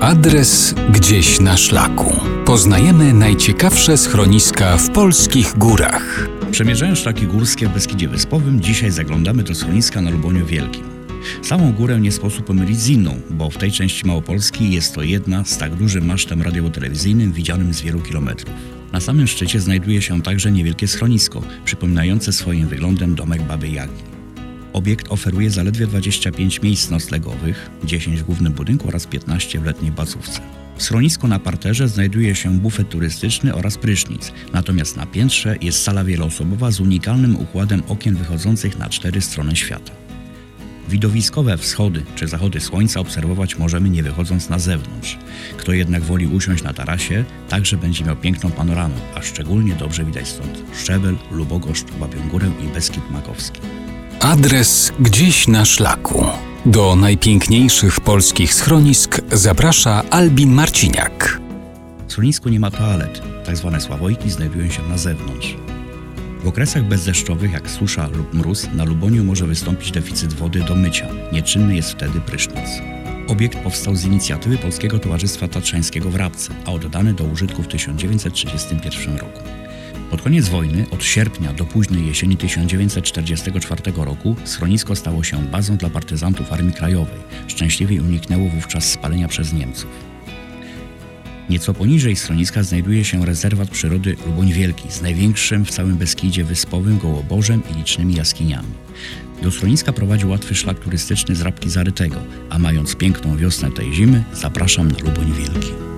Adres gdzieś na szlaku. Poznajemy najciekawsze schroniska w polskich górach. Przemierzając szlaki górskie w Beskidzie Wyspowym, dzisiaj zaglądamy do schroniska na Luboniu Wielkim. Samą górę nie sposób pomylić z inną, bo w tej części Małopolski jest to jedna z tak dużym masztem radiowo-telewizyjnym widzianym z wielu kilometrów. Na samym szczycie znajduje się także niewielkie schronisko, przypominające swoim wyglądem domek Baby Jagi. Obiekt oferuje zaledwie 25 miejsc noclegowych, 10 w głównym budynku oraz 15 w letniej bazówce. W schronisku na parterze znajduje się bufet turystyczny oraz prysznic, natomiast na piętrze jest sala wieloosobowa z unikalnym układem okien wychodzących na cztery strony świata. Widowiskowe wschody czy zachody słońca obserwować możemy nie wychodząc na zewnątrz. Kto jednak woli usiąść na tarasie, także będzie miał piękną panoramę, a szczególnie dobrze widać stąd Szczebel, Lubogoszcz, Babią Górę i Beskid Makowski. Adres gdzieś na szlaku. Do najpiękniejszych polskich schronisk zaprasza Albin Marciniak. W schronisku nie ma toalet, tak zwane sławojki znajdują się na zewnątrz. W okresach bezdeszczowych, jak susza lub mróz, na Luboniu może wystąpić deficyt wody do mycia. Nieczynny jest wtedy prysznic. Obiekt powstał z inicjatywy Polskiego Towarzystwa Tatrzańskiego w Rabce, a oddany do użytku w 1931 roku. Pod koniec wojny, od sierpnia do późnej jesieni 1944 roku, schronisko stało się bazą dla partyzantów Armii Krajowej. Szczęśliwie uniknęło wówczas spalenia przez Niemców. Nieco poniżej schroniska znajduje się rezerwat przyrody Luboń Wielki z największym w całym Beskidzie wyspowym gołobożem i licznymi jaskiniami. Do schroniska prowadzi łatwy szlak turystyczny z Rabki Zarytego, a mając piękną wiosnę tej zimy, zapraszam na Luboń Wielki.